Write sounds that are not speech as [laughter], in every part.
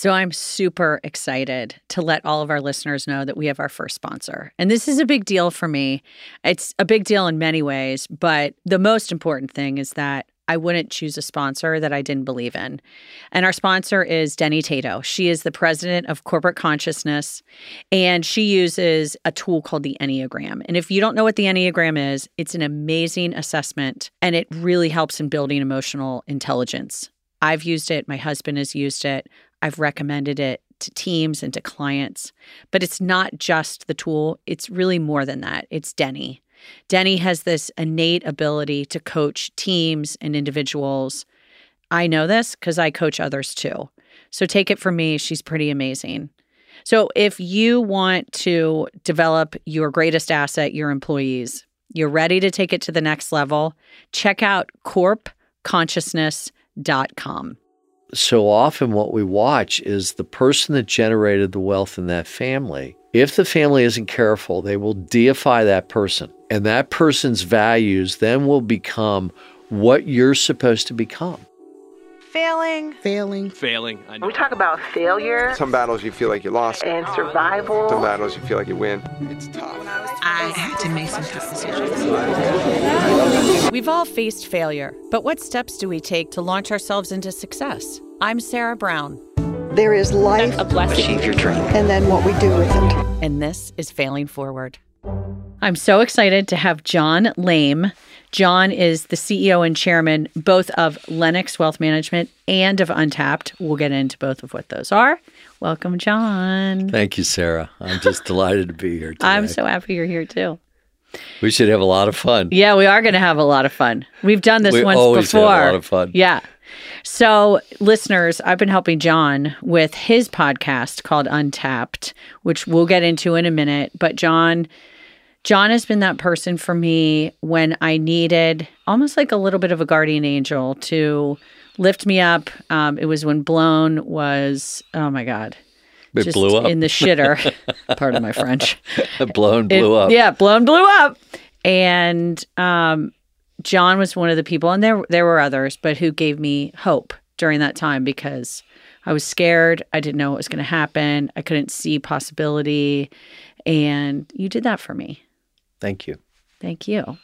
So I'm super excited to let all of our listeners know that we have our first sponsor. And this is a big deal for me. It's a big deal in many ways, but the most important thing is that I wouldn't choose a sponsor that I didn't believe in. And our sponsor is Denny Tato. She is the president of corporate consciousness, and she uses a tool called the Enneagram. And if you don't know what the Enneagram is, it's an amazing assessment and it really helps in building emotional intelligence. I've used it, my husband has used it, I've recommended it to teams and to clients. But it's not just the tool, it's really more than that. It's Denny. Denny has this innate ability to coach teams and individuals. I know this because I coach others too. So take it from me, she's pretty amazing. So if you want to develop your greatest asset, your employees, you're ready to take it to the next level, check out corpconsciousness.com. So often, what we watch is the person that generated the wealth in that family. If the family isn't careful, they will deify that person. And that person's values then will become what you're supposed to become. Failing. Failing. Failing. I know. We talk about failure Some battles you feel like you lost. and survival. Some battles you feel like you win. It's tough. I had to make some tough decisions. We've all faced failure, but what steps do we take to launch ourselves into success? I'm Sarah Brown, There is life a blessing, Achieve your dream. and then what we do with it. and this is Failing Forward. I'm so excited to have John Lame. John is the CEO and chairman both of Lenox Wealth Management and of Untapped. We'll get into both of what those are. Welcome, John. Thank you, Sarah. I'm just [laughs] delighted to be here today. I'm so happy you're here too. we should have a lot of fun. Yeah, we are going to have a lot of fun. We've done this We once always have a before. lot of fun. Yeah. So, listeners, I've been helping John with his podcast called Untapped, which we'll get into in a minute. But John, John has been that person for me when I needed almost like a little bit of a guardian angel to lift me up. Um, it was when Blown was, oh my God, It just blew up. in the shitter. [laughs] Pardon my French. [laughs] Blown It- blew up. Yeah, blown blew up. And um, John was one of the people, and there there were others, but who gave me hope during that time because I was scared. I didn't know what was going to happen. I couldn't see possibility, and you did that for me. Thank you. Thank you.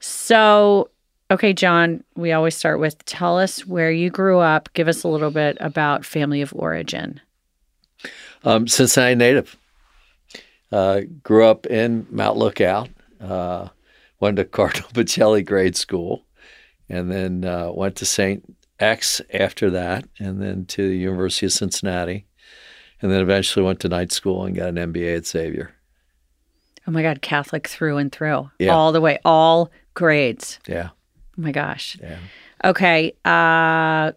So, okay, John, we always start with tell us where you grew up. Give us a little bit about family of origin. Um, Cincinnati native. Uh, grew up in Mount Lookout. Uh, went to [laughs] Cardinal Pacelli grade school, and then uh, went to St. X after that, and then to the University of Cincinnati, and then eventually went to night school and got an MBA at Xavier. Oh my God, Catholic through and through, Yeah. all the way, all grades. Yeah, Oh my gosh. yeah. Okay. Uh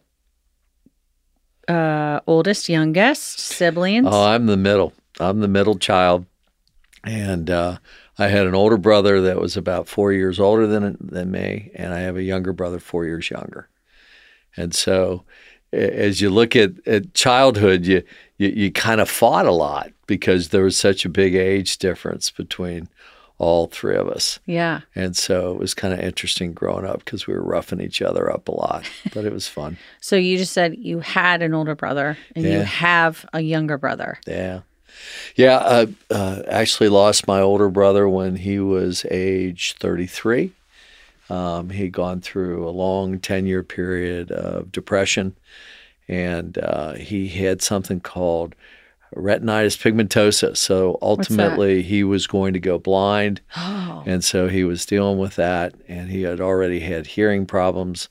uh oldest, youngest, siblings. Oh, I'm the middle. I'm the middle child, and uh, I had an older brother that was about four years older than than me, and I have a younger brother four years younger. And so, as you look at, at childhood, you, you you kind of fought a lot because there was such a big age difference between all three of us, yeah. and so it was kind of interesting growing up because we were roughing each other up a lot, but it was fun. [laughs] So you just said you had an older brother and you have a younger brother. Yeah. Yeah. I uh, actually lost my older brother when he was age 33. Um, he'd gone through a long 10 year period of depression, and uh, he had something called retinitis pigmentosa. So ultimately, he was going to go blind. Oh. And so he was dealing with that, and he had already had hearing problems,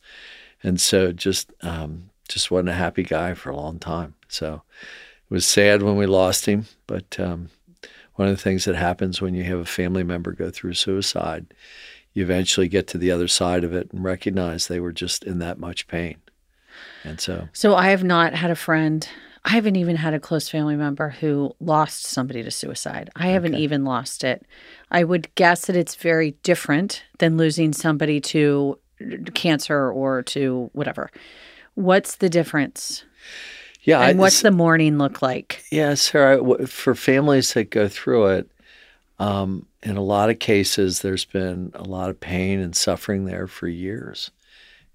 and so just um, just wasn't a happy guy for a long time. So it was sad when we lost him, but um, one of the things that happens when you have a family member go through suicide, you eventually get to the other side of it and recognize they were just in that much pain, and so So I have not had a friend. I haven't even had a close family member who lost somebody to suicide. I haven't even lost it. I would guess that it's very different than losing somebody to cancer or to whatever. What's the difference? yeah. and I- what's the mourning look like? Yeah, Sarah, for families that go through it, um, in a lot of cases, there's been a lot of pain and suffering there for years.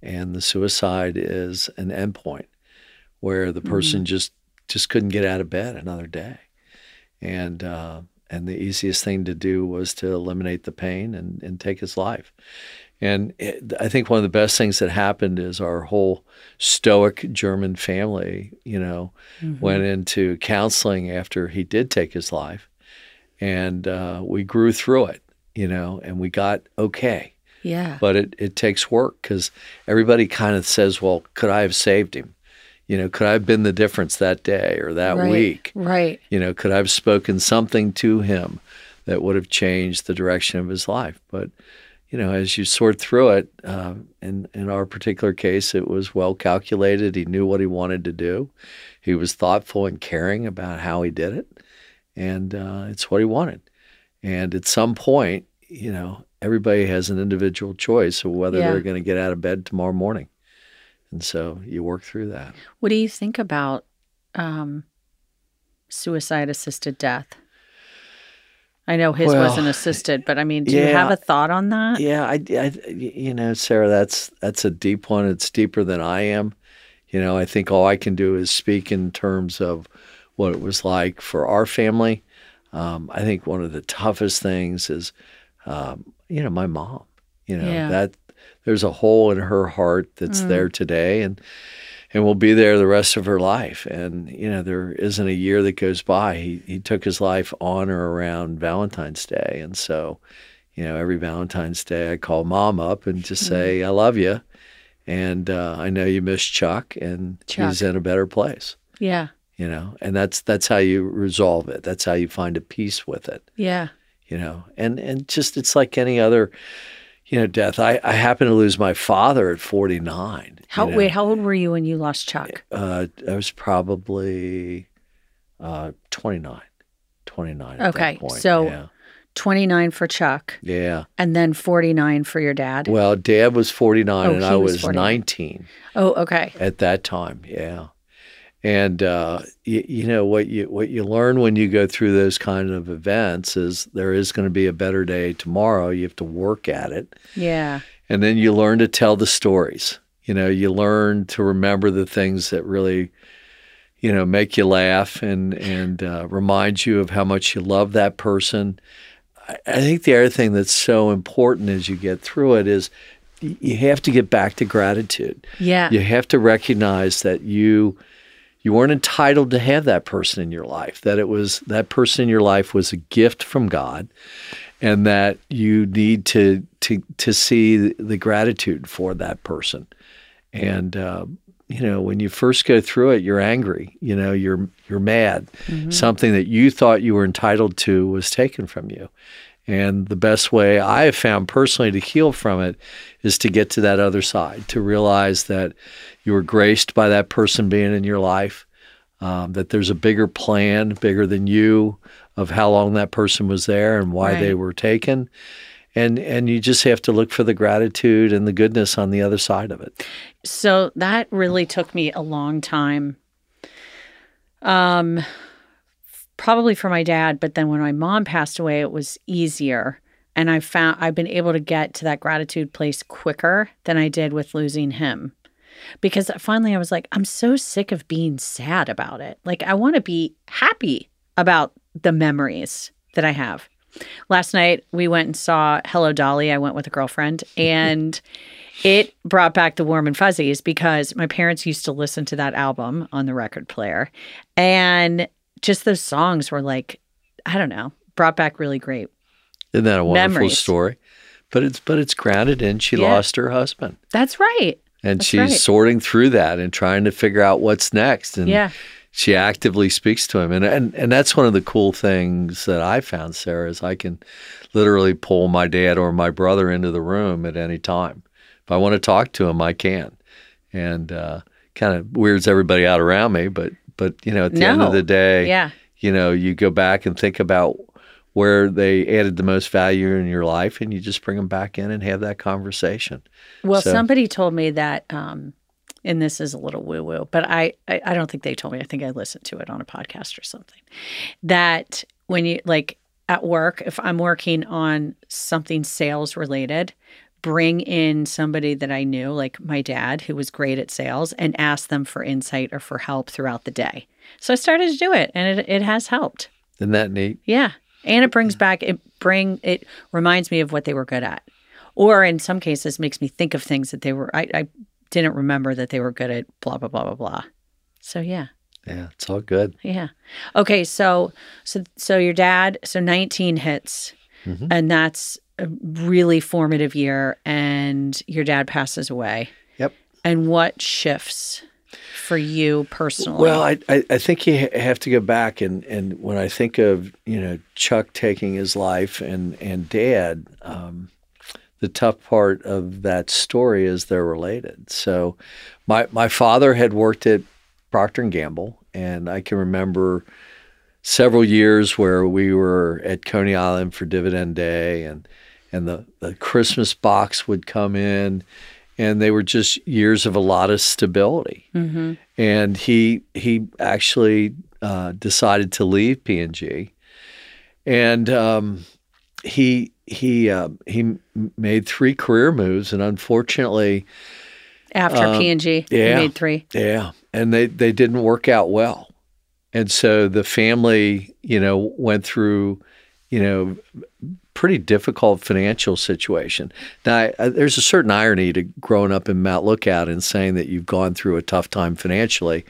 And the suicide is an endpoint where the person just just couldn't get out of bed another day, and uh, and the easiest thing to do was to eliminate the pain and and take his life. And it, I think one of the best things that happened is our whole stoic German family, you know, went into counseling after he did take his life, and uh, we grew through it, you know, and we got okay Yeah. but it, it takes work because everybody kind of says, well, could I have saved him? You know, could I have been the difference that day or that right. week? Right. You know, could I have spoken something to him that would have changed the direction of his life? But, you know, as you sort through it, uh, in, in our particular case, it was well calculated. He knew what he wanted to do. He was thoughtful and caring about how he did it. And uh, it's what he wanted. And at some point, you know, everybody has an individual choice of whether Yeah. they're going to get out of bed tomorrow morning. And so you work through that. What do you think about um, suicide assisted death? I know his Well, wasn't assisted, but I mean, do you have a thought on that? Yeah, I, I, you know, Sarah, that's that's a deep one. It's deeper than I am. You know, I think all I can do is speak in terms of what it was like for our family. Um, I think one of the toughest things is, um, you know, my mom. You know Yeah. that there's a hole in her heart that's there today, and and will be there the rest of her life. And you know, there isn't a year that goes by. He he took his life on or around Valentine's Day, and so you know, every Valentine's Day, I call mom up and just say, I love you. And uh, I know you miss Chuck, and he's in a better place, Yeah. you know, and that's that's how you resolve it. That's how you find a peace with it, Yeah. You know, and and just it's like any other, you know, death. I I happened to lose my father at forty nine. How wait? How old were you when you lost Chuck? Uh, I was probably uh, 29, 29 at Okay, so- yeah, Twenty nine for Chuck, yeah. and then forty nine for your dad. Well, Dad was 49 Oh, and I was was 49. 19 Oh, okay. at that time. Yeah. And uh, you, you know what you what you learn when you go through those kind of events is there is going to be a better day tomorrow. You have to work at it, Yeah. and then you learn to tell the stories. You know, you learn to remember the things that really, you know, make you laugh and and uh, remind you of how much you love that person. I, I think the other thing that's so important as you get through it is you have to get back to gratitude. Yeah. You have to recognize that you you weren't entitled to have that person in your life. That it was that person in your life was a gift from God, and that you need to to to see the, gratitude for that person. And uh, you know, when you first go through it, you're angry. You know, you're you're mad. Something that you thought you were entitled to was taken from you. And the best way I have found personally to heal from it is to get to that other side, to realize that you were graced by that person being in your life, um, that there's a bigger plan, bigger than you, of how long that person was there and why they were taken. And, and you just have to look for the gratitude and the goodness on the other side of it. So that really took me a long time. Um probably for my dad, but then when my mom passed away it was easier and I found I've been able to get to that gratitude place quicker than I did with losing him. Because finally I was like I'm so sick of being sad about it. Like I want to be happy about the memories that I have. Last night we went and saw Hello Dolly. I went with a girlfriend [laughs] and it brought back the warm and fuzzies because my parents used to listen to that album on the record player. And just those songs were like, I don't know, brought back really great. Isn't that a wonderful Memories. story? But it's but it's grounded in she Yeah. lost her husband. That's right. And That's she's right. sorting through that and trying to figure out what's next. And Yeah. she actively speaks to him. And, and and that's one of the cool things that I found, Sarah, is I can literally pull my dad or my brother into the room at any time. If I want to talk to him, I can. And uh, kind of weirds everybody out around me, but but you know, at the end of the day, Yeah. you know, you go back and think about where they added the most value in your life and you just bring them back in and have that conversation. Well, So- somebody told me that, um, and this is a little woo woo, but I, I, I don't think they told me. I think I listened to it on a podcast or something. That when you, like at work, if I'm working on something sales related, bring in somebody that I knew, like my dad, who was great at sales, and ask them for insight or for help throughout the day. So I started to do it, and it, it has helped. Isn't that neat? Yeah. And it brings back it bring it reminds me of what they were good at. Or in some cases makes me think of things that they were I, I didn't remember that they were good at blah blah blah blah blah. So yeah. Yeah, it's all good. Yeah. Okay, so so so your dad so 19 hits Mm-hmm. and that's a really formative year and your dad passes away. Yep. And what shifts for you personally? Well, I, I, think you have to go back and, and when I think of you know Chuck taking his life and and Dad, um, the tough part of that story is they're related. So, my my father had worked at Procter and Gamble, and I can remember several years where we were at Coney Island for Dividend Day, and and the the Christmas box would come in, and they were just years of a lot of stability and he he actually uh, decided to leave P and G, and um, he he uh, he made three career moves, and unfortunately, After um, P&G, yeah. made 3. yeah, and they they didn't work out well, and so the family, you know, went through, you know, pretty difficult financial situation. Now, I, there's a certain irony to growing up in Mount Lookout and saying that you've gone through a tough time financially,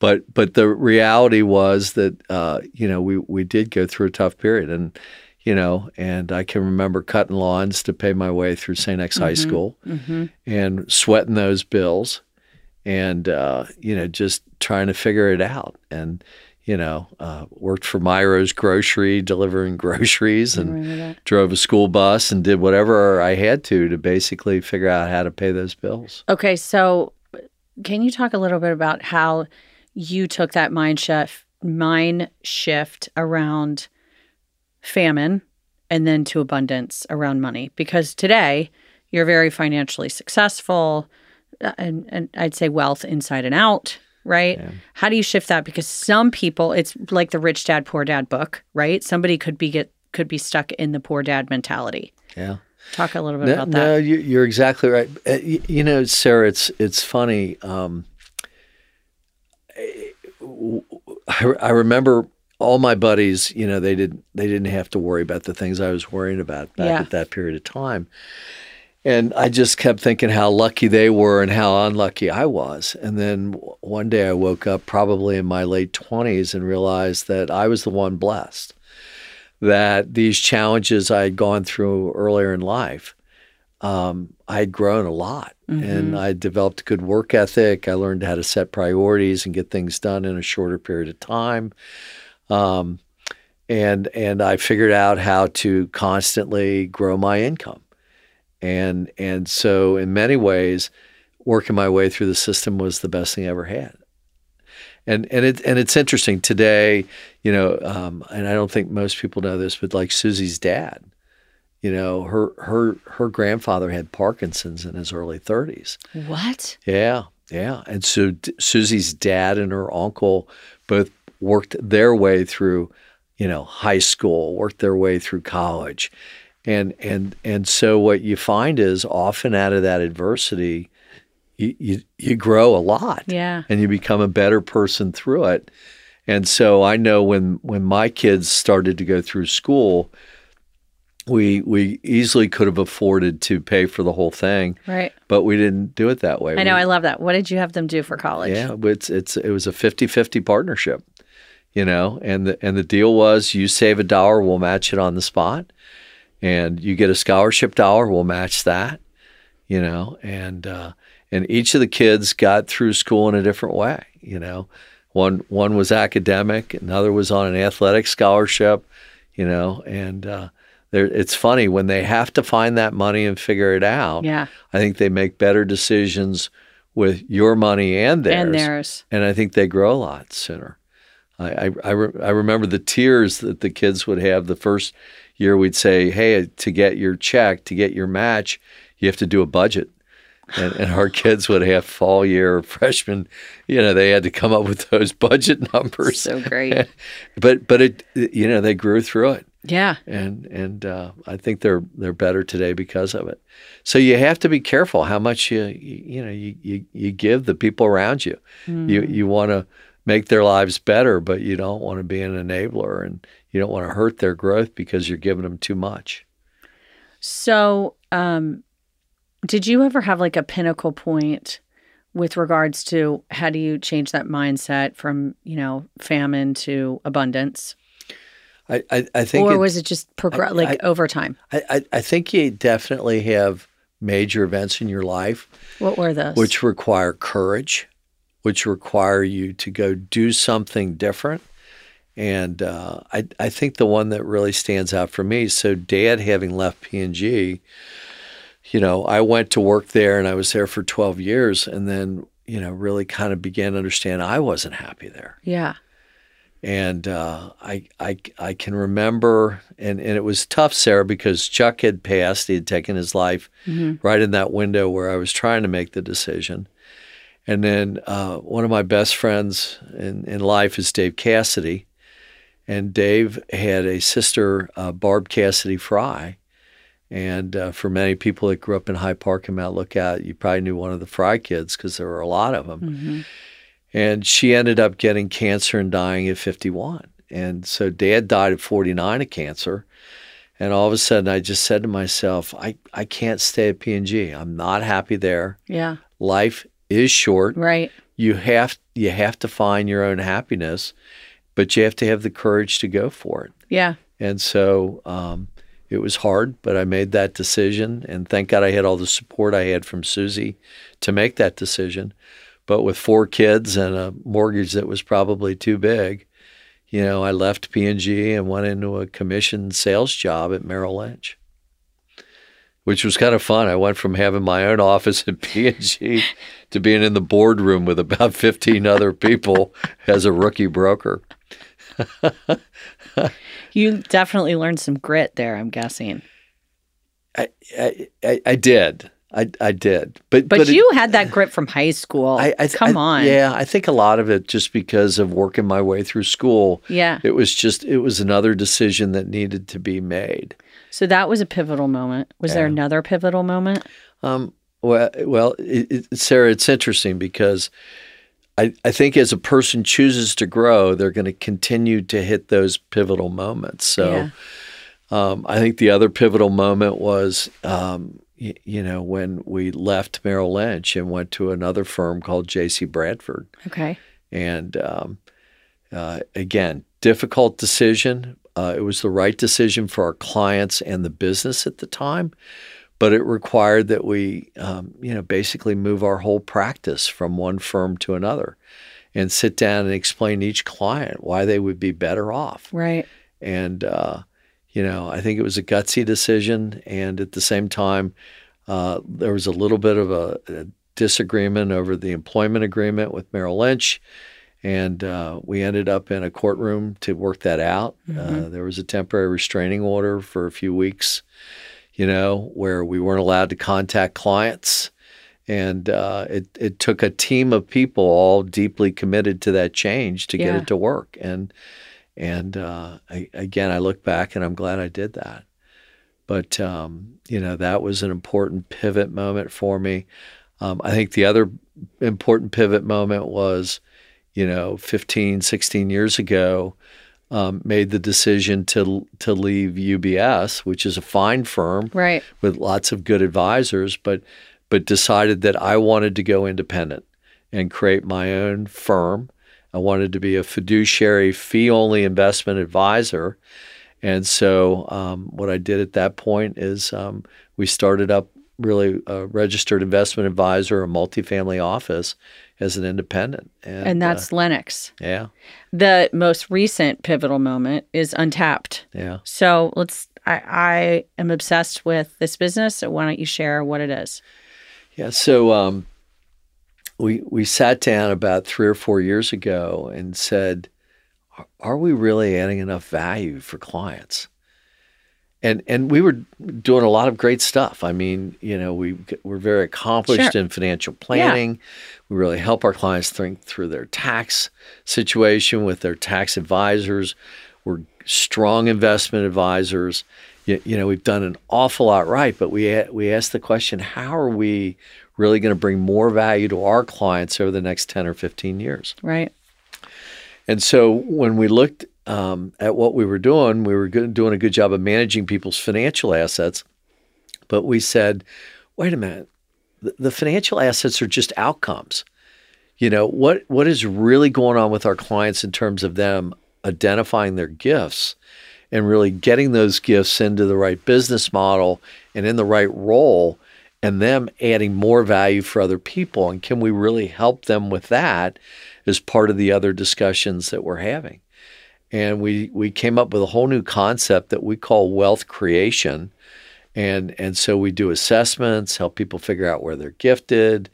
but but the reality was that uh, you know we we did go through a tough period, and you know, and I can remember cutting lawns to pay my way through St. X High School, and sweating those bills, and uh, you know just trying to figure it out, and you know, uh, worked for Myro's Grocery, delivering [laughs] groceries, and drove a school bus and did whatever I had to to basically figure out how to pay those bills. Okay, so can you talk a little bit about how you took that mind shift, mind shift around famine and then to abundance around money? Because today you're very financially successful, uh, and, and I'd say wealth inside and out. Right? How do you shift that? Because some people, it's like the rich dad, poor dad book, right? Somebody could be get could be stuck in the poor dad mentality. Yeah. Talk a little bit No, about that. no, you, you're exactly right. Uh, you, you know, Sarah, it's it's funny. Um, I, I remember all my buddies. You know, they did they didn't have to worry about the things I was worrying about back Yeah. at that period of time. And I just kept thinking how lucky they were and how unlucky I was. And then one day I woke up, probably in my late 20s, and realized that I was the one blessed. That these challenges I had gone through earlier in life, um, I had grown a lot and I developed a good work ethic. I learned how to set priorities and get things done in a shorter period of time. Um, and and I figured out how to constantly grow my income. And and so in many ways, working my way through the system was the best thing I ever had. And and it and it's interesting today, you know, um, and I don't think most people know this, but like Susie's dad, you know, her her her grandfather had Parkinson's in his early 30s. What? Yeah, yeah. And so d- Susie's dad and her uncle both worked their way through, you know, high school, worked their way through college. And and and so what you find is often out of that adversity, you you, you grow a lot. Yeah. And you become a better person through it. And so I know when when my kids started to go through school, we we easily could have afforded to pay for the whole thing, Right. but we didn't do it that way. I know. We- I love that. What did you have them do for college? yeah, it's it's it was a 50-50 partnership, you know, and the and the deal was you save a dollar, we'll match it on the spot, and you get a scholarship dollar, we'll match that, you know, and uh, and each of the kids got through school in a different way, you know. One one was academic, another was on an athletic scholarship, you know, and uh, there it's funny when they have to find that money and figure it out. Yeah. I think they make better decisions with your money and theirs. And theirs. And I think they grow a lot sooner. I, I, I, re- I remember the tears that the kids would have the first year. We'd say, hey, to get your check, to get your match, you have to do a budget. And, and our [laughs] kids would have fall year freshman, you know, they had to come up with those [laughs] budget numbers. So great. [laughs] but but it, you know, they grew through it. Yeah. and and uh, I think they're they're better today because of it. So you have to be careful how much you you, you know you, you you give the people around you. You you want to make their lives better, but you don't want to be an enabler, and you don't want to hurt their growth because you're giving them too much. So, um, did you ever have like a pinnacle point with regards to how do you change that mindset from, you know, famine to abundance? I I, I think Or it- was it just progress I- like I- over time? I, I I think you definitely have major events in your life What were those? which require courage, which require you to go do something different. And uh, I, I think the one that really stands out for me. So, Dad having left P and G, you know, I went to work there, and I was there for twelve years, and then you know, really kind of began to understand I wasn't happy there yeah. and uh, I, I I can remember, and, and it was tough, Sarah, because Chuck had passed; he had taken his life right in that window where I was trying to make the decision. And then uh, one of my best friends in, in life is Dave Cassidy, and Dave had a sister, uh, Barb Cassidy Fry. And uh, for many people that grew up in Hyde Park and Mount Lookout, you probably knew one of the Fry kids because there were a lot of them Mm-hmm. and she ended up getting cancer and dying at 51 and so dad died at 49 of cancer and all of a sudden i just said to myself i, I can't stay at p&g i'm not happy there Yeah. life is short Right. you have you have to find your own happiness but you have to have the courage to go for it Yeah. and so um, it was hard, but I made that decision. And thank God I had all the support I had from Susie to make that decision. But with four kids and a mortgage that was probably too big, you know, I left P&G and went into a commission sales job at Merrill Lynch, which was kind of fun. I went from having my own office at [laughs] P&G to being in the boardroom with about 15 other people [laughs] as a rookie broker. [laughs] You definitely learned some grit there, I'm guessing. I, I, I, I did. I, I did. But But, it- you had that grit from high school. I, I, Come on. Yeah, I think a lot of it just because of working my way through school. Yeah. It was just it was another decision that needed to be made. So that was a pivotal moment. Was there another pivotal moment? Um, well, well, it, it, Sarah, it's interesting because I, I think as a person chooses to grow, they're going to continue to hit those pivotal moments. So. Yeah. Um, I think the other pivotal moment was, um, y- you know, when we left Merrill Lynch and went to another firm called J.C. Bradford. Okay. And um, uh, again, difficult decision. Uh, it was the right decision for our clients and the business at the time, but it required that we, um, you know, basically move our whole practice from one firm to another and sit down and explain to each client why they would be better off Right. and uh, you know I think it was a gutsy decision, and at the same time, uh, there was a little bit of a, a disagreement over the employment agreement with Merrill Lynch, and uh, we ended up in a courtroom to work that out. Uh, there was a temporary restraining order for a few weeks, you know, where we weren't allowed to contact clients. And uh, it, it took a team of people all deeply committed to that change to get it to work. And and uh, I, again, I look back and I'm glad I did that. But, um, you know, that was an important pivot moment for me. Um, I think the other important pivot moment was, you know, 15, 16 years ago, um, made the decision to to leave UBS, which is a fine firm Right. with lots of good advisors, but but decided that I wanted to go independent and create my own firm. I wanted to be a fiduciary fee only investment advisor. And so, um, what I did at that point is um, we started up really a registered investment advisor, a multifamily office as an independent. And, And that's Lenox. uh, yeah, The most recent pivotal moment is Untapped. yeah. So let's. I, I am obsessed with this business. So why don't you share what it is? Yeah, so um, we we sat down about three or four years ago and said, "Are- "Are we really adding enough value for clients?" And and we were doing a lot of great stuff. I mean, you know, we we're very accomplished Sure. in financial planning. We really help our clients think through their tax situation with their tax advisors. We're strong investment advisors. You, you know, we've done an awful lot right, but we we asked the question: How are we really going to bring more value to our clients over the next ten or fifteen years? Right. And so when we looked um, at what we were doing, we were doing a good job of managing people's financial assets. But we said, wait a minute, the, the financial assets are just outcomes. You know what what is really going on with our clients in terms of them identifying their gifts and really getting those gifts into the right business model and in the right role and them adding more value for other people and can we really help them with that as part of the other discussions that we're having and we we came up with a whole new concept that we call wealth creation and and so we do assessments help people figure out where they're gifted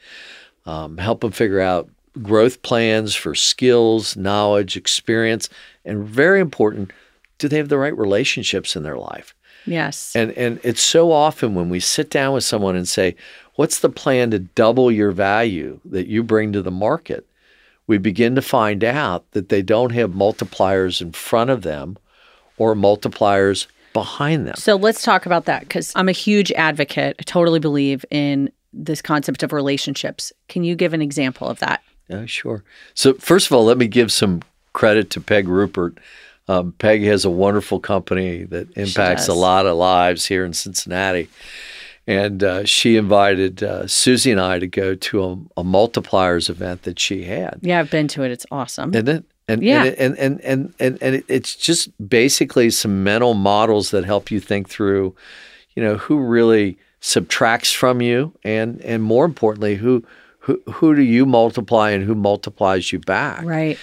um, help them figure out growth plans for skills knowledge experience and very important do they have the right relationships in their life Yes. and and it's so often when we sit down with someone and say, "What's the plan to double your value that you bring to the market?" We begin to find out that they don't have multipliers in front of them or multipliers behind them. So let's talk about that because I'm a huge advocate. I totally believe in this concept of relationships. Can you give an example of that? Oh, sure. So first of all, let me give some credit to Peg Rupert. Um, Peg has a wonderful company that impacts a lot of lives here in Cincinnati. And uh, she invited uh, Susie and I to go to a, a multipliers event that she had. Yeah, I've been to it. It's awesome. And then and Yeah. and, and and and and and it's just basically some mental models that help you think through, you know, who really subtracts from you and and more importantly, who who who do you multiply and who multiplies you back. right.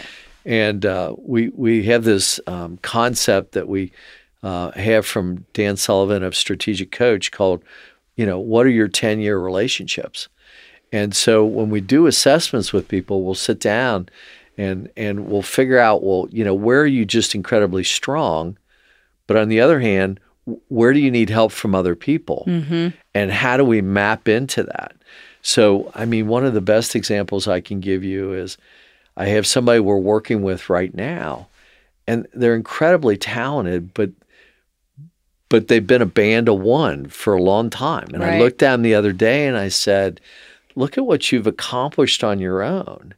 And uh, we we have this um, concept that we uh, have from Dan Sullivan of Strategic Coach called, you know, what are your ten year relationships? And so when we do assessments with people, we'll sit down and and we'll figure out, well, you know, where are you just incredibly strong, but on the other hand, where do you need help from other people, mm-hmm. and how do we map into that? So, I mean, one of the best examples I can give you is I have somebody we're working with right now, and they're incredibly talented, but but they've been a band of one for a long time. And I looked at them the other day and I said, "Look at what you've accomplished on your own."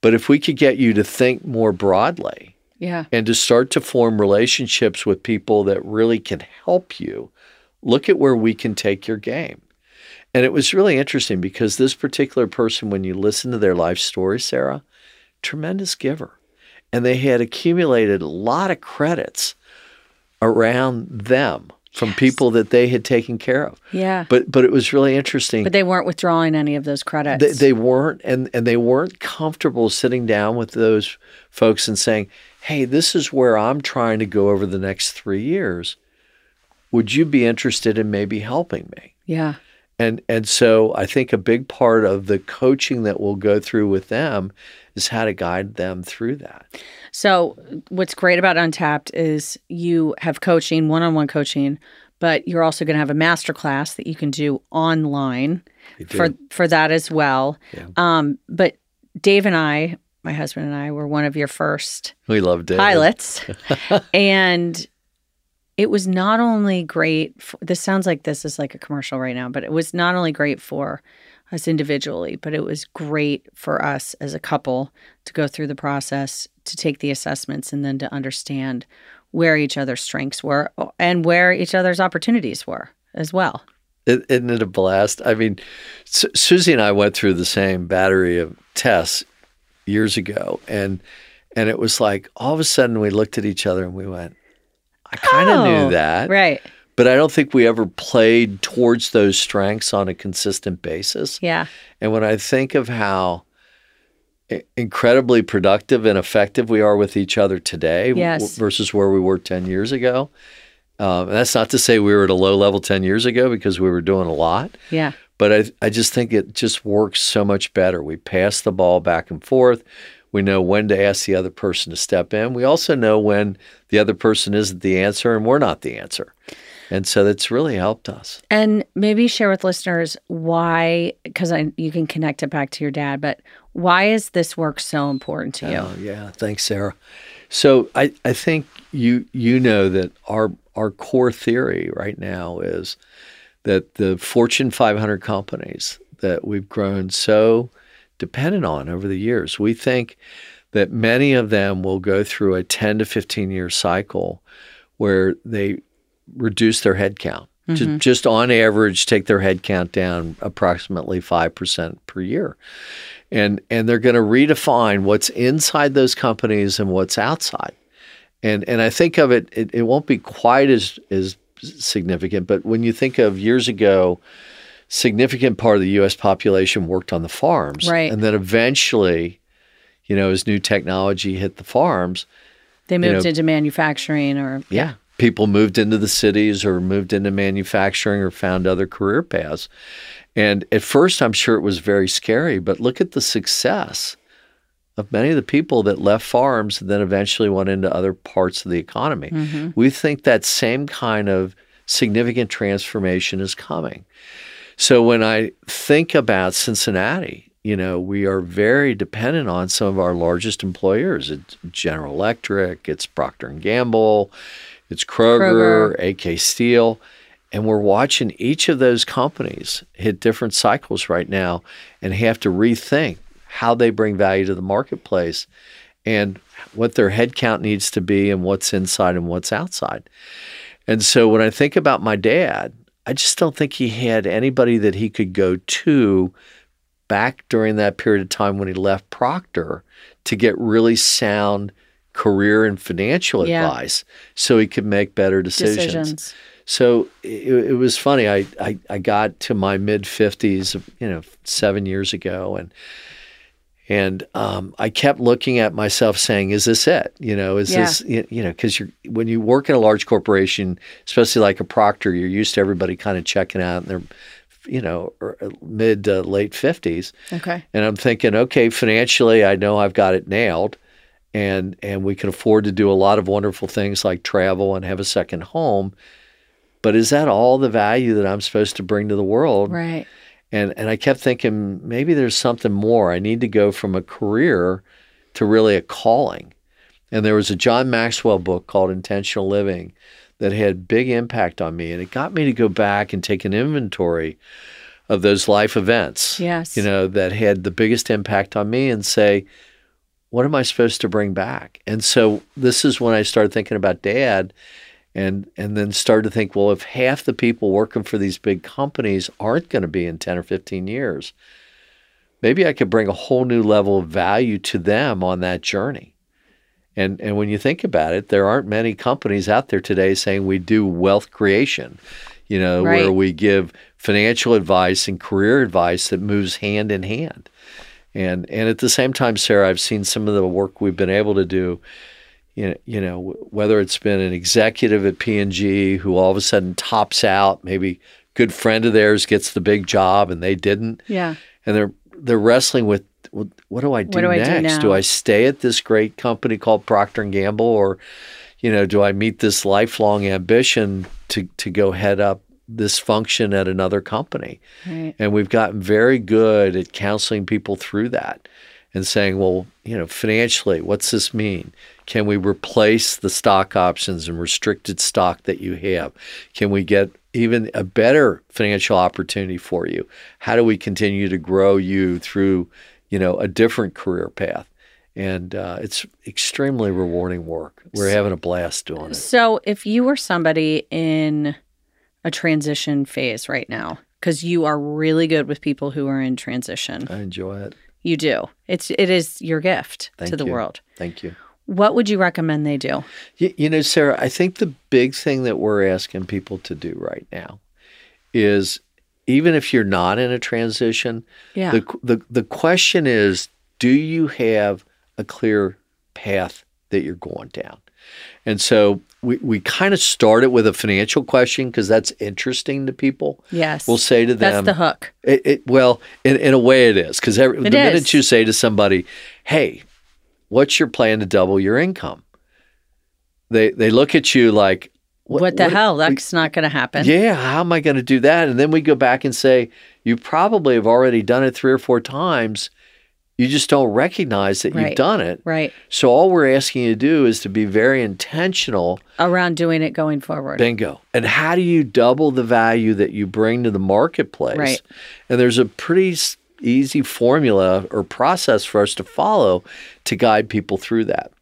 But if we could get you to think more broadly Yeah. and to start to form relationships with people that really can help you, look at where we can take your game. And it was really interesting because this particular person, when you listen to their life story, Sarah, tremendous giver. And they had accumulated a lot of credits around them from people that they had taken care of. Yeah. But but it was really interesting. But they weren't withdrawing any of those credits. They, they weren't, and, and they weren't comfortable sitting down with those folks and saying, "Hey, this is where I'm trying to go over the next three years. Would you be interested in maybe helping me?" yeah. And and so I think a big part of the coaching that we'll go through with them is how to guide them through that. So, what's great about Untapped is you have coaching, one on one coaching, but you're also going to have a master class that you can do online for, for that as well. Yeah. Um, but Dave and I, my husband and I, were one of your first We loved it. pilots. [laughs] and it was not only great, for, this sounds like this is like a commercial right now, but it was not only great for us individually, but it was great for us as a couple to go through the process, to take the assessments, and then to understand where each other's strengths were and where each other's opportunities were as well. isn't it a blast? I mean, Su- Susie and I went through the same battery of tests years ago, and and it was like all of a sudden we looked at each other and we went, "I kind of Oh, knew that, Right. but I don't think we ever played towards those strengths on a consistent basis." Yeah. And when I think of how incredibly productive and effective we are with each other today Yes. versus where we were 10 years ago, um, and that's not to say we were at a low level 10 years ago because we were doing a lot, Yeah. but I, I just think it just works so much better. We pass the ball back and forth. We know when to ask the other person to step in. We also know when the other person isn't the answer and we're not the answer. And so that's really helped us. And maybe share with listeners why, because I you can connect it back to your dad, but why is this work so important to you? Oh, yeah. Thanks, Sarah. So I, I think you you know that our our core theory right now is that the Fortune 500 companies that we've grown so dependent on over the years, we think that many of them will go through a 10 to 15 year cycle where they reduce their headcount. Just, mm-hmm. just on average, take their headcount down approximately 5% per year. And, and they're going to redefine what's inside those companies and what's outside. And, and I think of it, it, it won't be quite as, as significant, but when you think of years ago, significant part of the U.S. population worked on the farms. Right. And then eventually, you know, as new technology hit the farms, They moved know- into manufacturing or yeah. People moved into the cities or moved into manufacturing or found other career paths. And at first, I'm sure it was very scary, but look at the success of many of the people that left farms and then eventually went into other parts of the economy. Mm-hmm. We think that same kind of significant transformation is coming. So when I think about Cincinnati, you know, we are very dependent on some of our largest employers. It's General Electric, it's Procter and Gamble, it's Kroger, AK Steel, and we're watching each of those companies hit different cycles right now and have to rethink how they bring value to the marketplace and what their headcount needs to be and what's inside and what's outside. And so when I think about my dad, I just don't think he had anybody that he could go to back during that period of time when he left Procter to get really sound career and financial Yeah. advice so he could make better decisions. decisions. So it, it was funny. I, I, I got to my mid 50s, you know, seven years ago, and and um, I kept looking at myself saying, "Is this it? You know, is Yeah. this you know?" Because you're when you work in a large corporation, especially like a Procter, you're used to everybody kind of checking out and they're, you know, er- mid to late 50s. Okay. And I'm thinking, okay, financially, I know I've got it nailed, and and we can afford to do a lot of wonderful things like travel and have a second home. But is that all the value that I'm supposed to bring to the world? Right. And and I kept thinking maybe there's something more. I need to go from a career to really a calling. And there was a John Maxwell book called Intentional Living that had big impact on me, and it got me to go back and take an inventory of those life events. Yes. You know that had the biggest impact on me, and say, what am I supposed to bring back? And so this is when I started thinking about Dad and and then started to think, well, if half the people working for these big companies aren't going to be in 10 or 15 years, maybe I could bring a whole new level of value to them on that journey. And and when you think about it, there aren't many companies out there today saying we do wealth creation, you know, where we give financial advice and career advice that moves hand in hand. And and at the same time, Sarah, I've seen some of the work we've been able to do you know, you know, whether it's been an executive at P&G who all of a sudden tops out, maybe good friend of theirs gets the big job and they didn't, Yeah. and they're they're wrestling with well, what do I do do I do next? do I stay at this great company called Procter and Gamble, or you know, do I meet this lifelong ambition to to go head up this function at another company? Right. And we've gotten very good at counseling people through that and saying, well, you know, financially, what's this mean? Can we replace the stock options and restricted stock that you have? Can we get even a better financial opportunity for you? How do we continue to grow you through, you know, a different career path? And uh, it's extremely rewarding work. We're having a blast doing it. So, if you were somebody in a transition phase right now, because you are really good with people who are in transition, I enjoy it. You do. It's it is your gift Thank to the you. world. Thank you. What would you recommend they do? You, you know, Sarah, I think the big thing that we're asking people to do right now is even if you're not in a transition, Yeah. the, the, the question is do you have a clear path that you're going down? And so we, we kind of start it with a financial question because that's interesting to people. yes. We'll say to them, That's the hook. it, it well, in, in a way, it is because the It minute you say to somebody, "Hey, what's your plan to double your income?" They they look at you like, What, the hell? That's not going to happen. Yeah, how am I going to do that?" And then we go back and say, "You probably have already done it three or four times. You just don't recognize that Right. you've done it. Right. So all we're asking you to do is to be very intentional. Around doing it going forward. Bingo. And how do you double the value that you bring to the marketplace? Right. And there's a pretty easy formula or process for us to follow to guide people through that.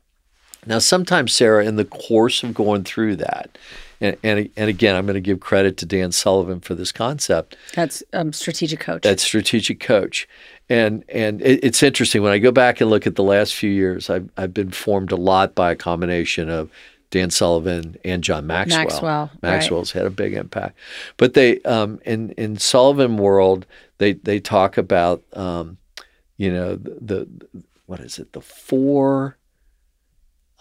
Now, sometimes, Sarah, in the course of going through that, and, and, and again, I'm going to give credit to Dan Sullivan for this concept. That's um, strategic coach. That's strategic coach. And and it, it's interesting when I go back and look at the last few years, I've I've been formed a lot by a combination of Dan Sullivan and John Maxwell. Maxwell, right. Maxwell's had a big impact. But they um, in in Sullivan world, they they talk about um, you know the, the what is it the four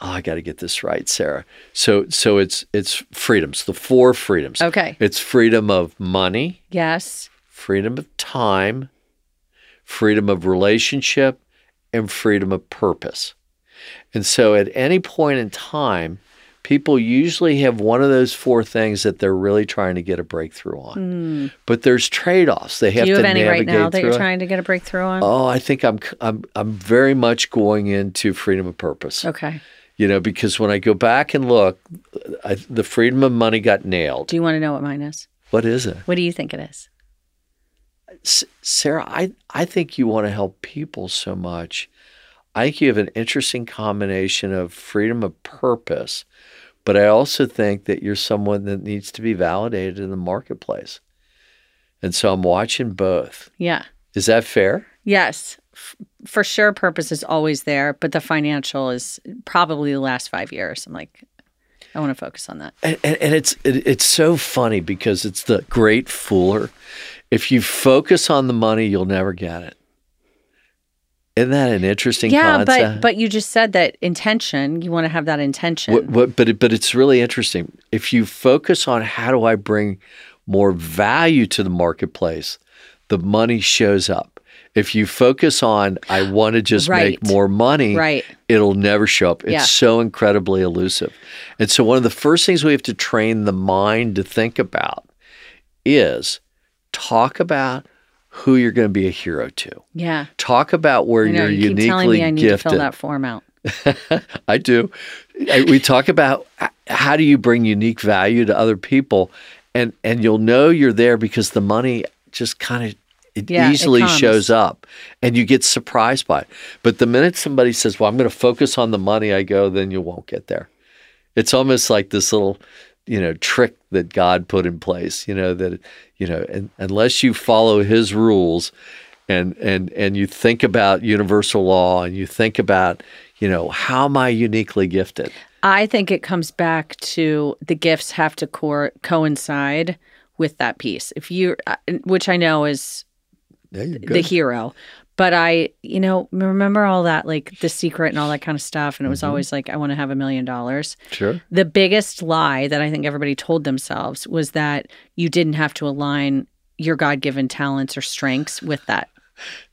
oh, I got to get this right, Sarah. So so it's it's freedoms, the four freedoms. Okay. It's freedom of money, yes. freedom of time, freedom of relationship, and freedom of purpose. And so at any point in time, people usually have one of those four things that they're really trying to get a breakthrough on. Hmm. But there's trade-offs. They have. Do you to have any right now that you're it. trying to get a breakthrough on? Oh, I think I'm I'm I'm very much going into freedom of purpose. Okay. You know, because when I go back and look, I, the freedom of money got nailed. Do you want to know what mine is? What is it? What do you think it is? S- Sarah, I, I think you want to help people so much. I think you have an interesting combination of freedom of purpose, but I also think that you're someone that needs to be validated in the marketplace. And so I'm watching both. Yeah. Is that fair? Yes. F- for sure, purpose is always there, but the financial is probably the last five years. I'm like, I want to focus on that. And, and, and it's it, it's so funny because it's the great fooler. If you focus on the money, you'll never get it. Isn't that an interesting yeah, concept? but but you just said that intention. You want to have that intention. What, what, but it, but it's really interesting. If you focus on how do I bring more value to the marketplace, the money shows up. If you focus on I want to just make more money, Right. it'll never show up. It's Yeah. so incredibly elusive. And so one of the first things we have to train the mind to think about is talk about who you're going to be a hero to. yeah. Talk about where I know, you're you keep uniquely telling me I need gifted. to fill that form out. [laughs] I do. We talk about how do you bring unique value to other people, and and you'll know you're there because the money just kind of it Yeah, easily comes. shows up, and you get surprised by it. But the minute somebody says, "Well, I'm going to focus on the money," I go, then you won't get there. It's almost like this little, you know, trick that God put in place. You know that you know, and, unless you follow His rules, and and and you think about universal law, and you think about, you know, how am I uniquely gifted? I think it comes back to the gifts have to cor- coincide with that piece. If you, uh, which I know is Yeah, the hero, but I, you know, remember all that like the secret and all that kind of stuff, and it was Mm-hmm. always like I want to have a million dollars. Sure. The biggest lie that I think everybody told themselves was that you didn't have to align your God given talents or strengths with that.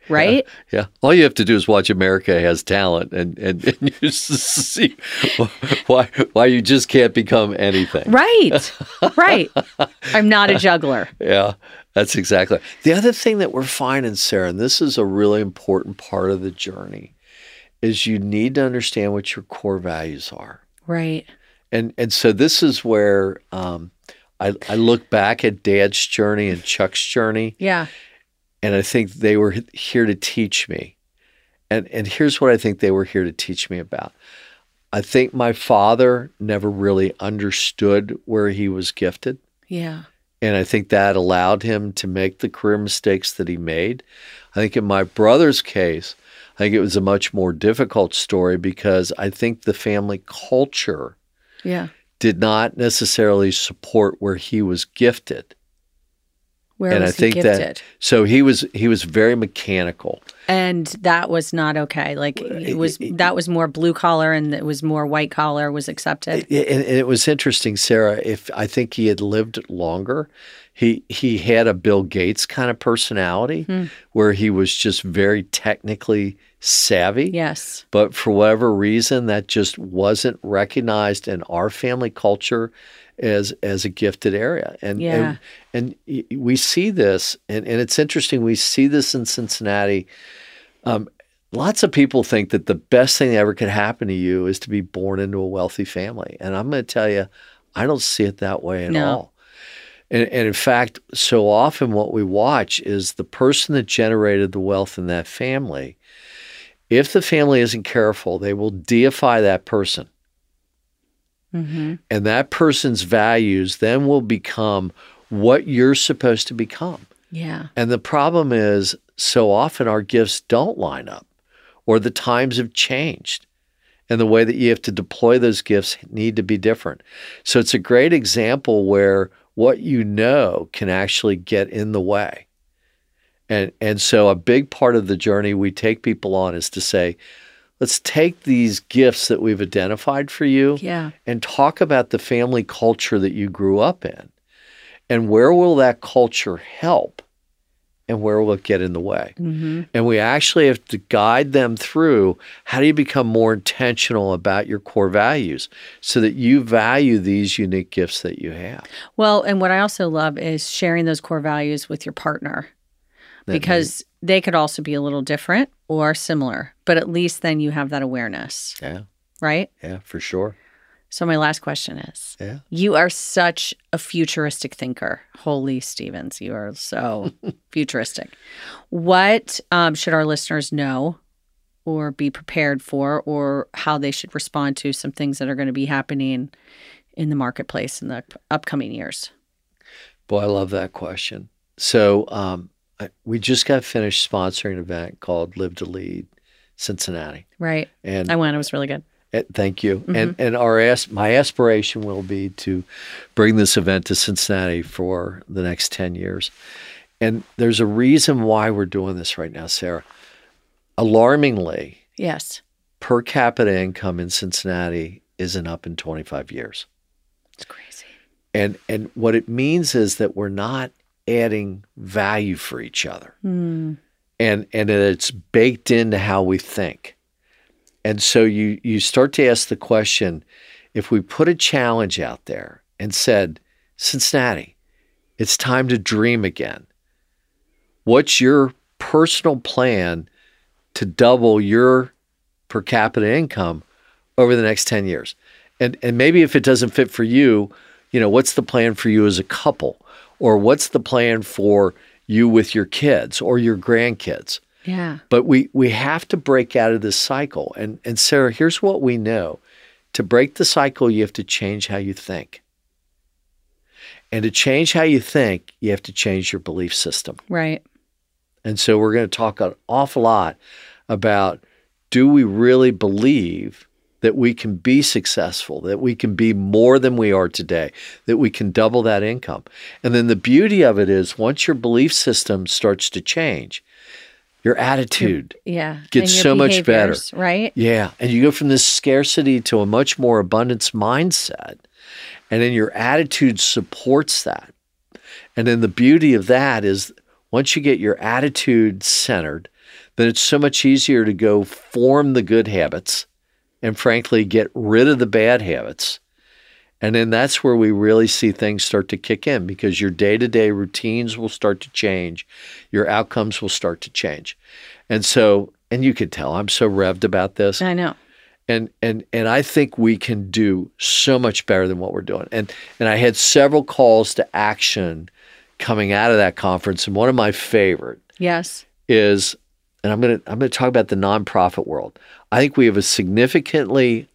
Right? Yeah. All you have to do is watch America Has Talent, and and, [laughs] and you see [laughs] why why you just can't become anything. Right. [laughs] Right. I'm not a juggler. Yeah, that's exactly. The other thing that we're finding, Sarah, and this is a really important part of the journey, is you need to understand what your core values are. Right. And and so this is where um, I I look back at Dad's journey and Chuck's journey, Yeah. And I think they were here to teach me. And and here's what I think they were here to teach me about. I think my father never really understood where he was gifted. Yeah. And I think that allowed him to make the career mistakes that he made. I think in my brother's case, I think it was a much more difficult story because I think the family culture Yeah. did not necessarily support where he was gifted. Where and I think he that so he was he was very mechanical. and that was not okay. Like it was that was more blue collar and it was more white collar was accepted. And, and it was interesting, Sarah. If I think he had lived longer, he he had a Bill Gates kind of personality, Hmm. where he was just very technically savvy. yes. But for whatever reason, that just wasn't recognized in our family culture as as a gifted area. And Yeah. and, and we see this, and, and it's interesting. We see this in Cincinnati. Um, lots of people think that the best thing that ever could happen to you is to be born into a wealthy family. And I'm going to tell you, I don't see it that way at No. all. And, and in fact, so often what we watch is the person that generated the wealth in that family, if the family isn't careful, they will deify that person. Mm-hmm. And that person's values then will become what you're supposed to become. Yeah. And the problem is, so often our gifts don't line up, or the times have changed, and the way that you have to deploy those gifts need to be different. So it's a great example where what you know can actually get in the way. And and so a big part of the journey we take people on is to say, let's take these gifts that we've identified for you Yeah. and talk about the family culture that you grew up in. And where will that culture help? And where will it get in the way? Mm-hmm. and we actually have to guide them through how do you become more intentional about your core values so that you value these unique gifts that you have. Well, and what I also love is sharing those core values with your partner. That because they could also be a little different or similar, but at least then you have that awareness, yeah right? yeah for sure So, my last question is yeah You are such a futuristic thinker. Holy Stevens, you are so [laughs] futuristic. What um, should our listeners know or be prepared for, or how they should respond to some things that are going to be happening in the marketplace in the upcoming years? boy i love that question so um, I, we just got finished sponsoring an event called live to lead cincinnati Right. and I went. It was really good. Uh, Thank you. And and our as- my aspiration will be to bring this event to Cincinnati for the next 10 years. And there's a reason why we're doing this right now, Sarah. Alarmingly, Yes. per capita income in Cincinnati isn't up in 25 years. It's crazy. And and what it means is that we're not adding value for each other. Hmm. and and it's baked into how we think. And so you you start to ask the question if we put a challenge out there and said, Cincinnati, it's time to dream again. What's your personal plan to double your per capita income over the next 10 years? And and maybe if it doesn't fit for you, you know, what's the plan for you as a couple? Or what's the plan for you with your kids or your grandkids? Yeah. But we we have to break out of this cycle. And and Sarah, here's what we know. To break the cycle, you have to change how you think. And to change how you think, you have to change your belief system. Right. And so we're going to talk an awful lot about do we really believe that we can be successful, that we can be more than we are today, that we can double that income. And then the beauty of it is once your belief system starts to change, your attitude Yeah. Gets your so much better. Right. yeah. And you go from this scarcity to a much more abundance mindset. And then your attitude supports that. And then the beauty of that is once you get your attitude centered, then it's so much easier to go form the good habits and frankly get rid of the bad habits. And then that's where we really see things start to kick in because your day to day routines will start to change, your outcomes will start to change. And so, and you can tell I'm so revved about this I know. and and and I think we can do so much better than what we're doing. And and I had several calls to action coming out of that conference, and one of my favorite Yes. is, and I'm gonna I'm gonna talk about the nonprofit world. I think we have a significantly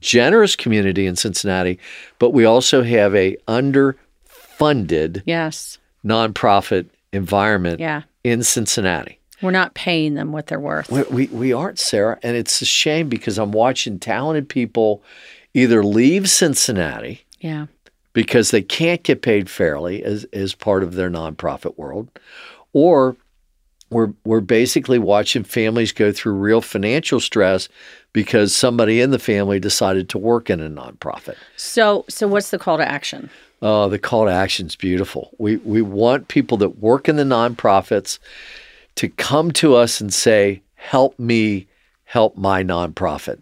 generous community in Cincinnati, but we also have a underfunded Yes. nonprofit environment Yeah. in Cincinnati. We're not paying them what they're worth. We, we, we aren't, Sarah. And it's a shame because I'm watching talented people either leave Cincinnati yeah. because they can't get paid fairly as, as part of their nonprofit world, or we're, we're basically watching families go through real financial stress because somebody in the family decided to work in a nonprofit. So, so what's the call to action? Oh, the call to action is beautiful. We we want people that work in the nonprofits to come to us and say, "Help me help my nonprofit."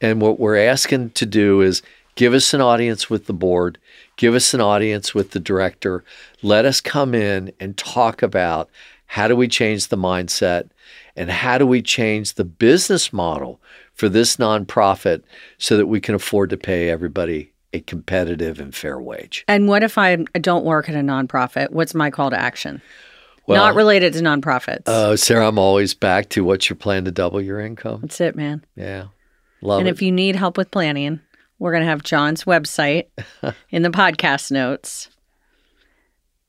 And what we're asking to do is give us an audience with the board, give us an audience with the director. Let us come in and talk about How do we change the mindset? And how do we change the business model for this nonprofit so that we can afford to pay everybody a competitive and fair wage? And what if I don't work at a nonprofit? What's my call to action? Well, Not related to nonprofits. Uh, Sarah, I'm always back to what's your plan to double your income? That's it, man. Yeah. Love it. and it. if you need help with planning, we're going to have John's website [laughs] in the podcast notes.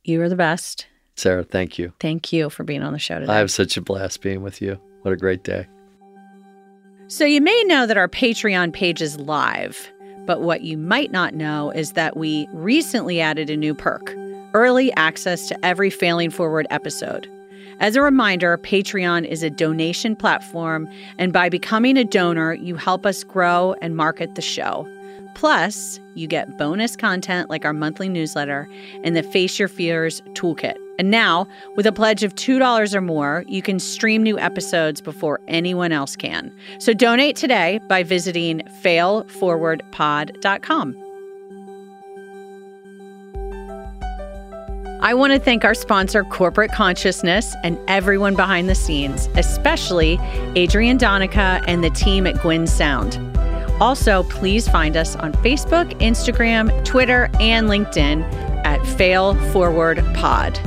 You are the best. Sarah, thank you. Thank you for being on the show today. I have such a blast being with you. What a great day. So, you may know that our Patreon page is live, but what you might not know is that we recently added a new perk early access to every Failing Forward episode. As a reminder, Patreon is a donation platform, and by becoming a donor, you help us grow and market the show. Plus, you get bonus content like our monthly newsletter and the Face Your Fears toolkit. And now, with a pledge of $2 or more, you can stream new episodes before anyone else can. So donate today by visiting failforwardpod.com. I want to thank our sponsor, Corporate Consciousness, and everyone behind the scenes, especially Adrian Donica and the team at Gwyn Sound. Also, please find us on Facebook, Instagram, Twitter, and LinkedIn at Fail Forward Pod.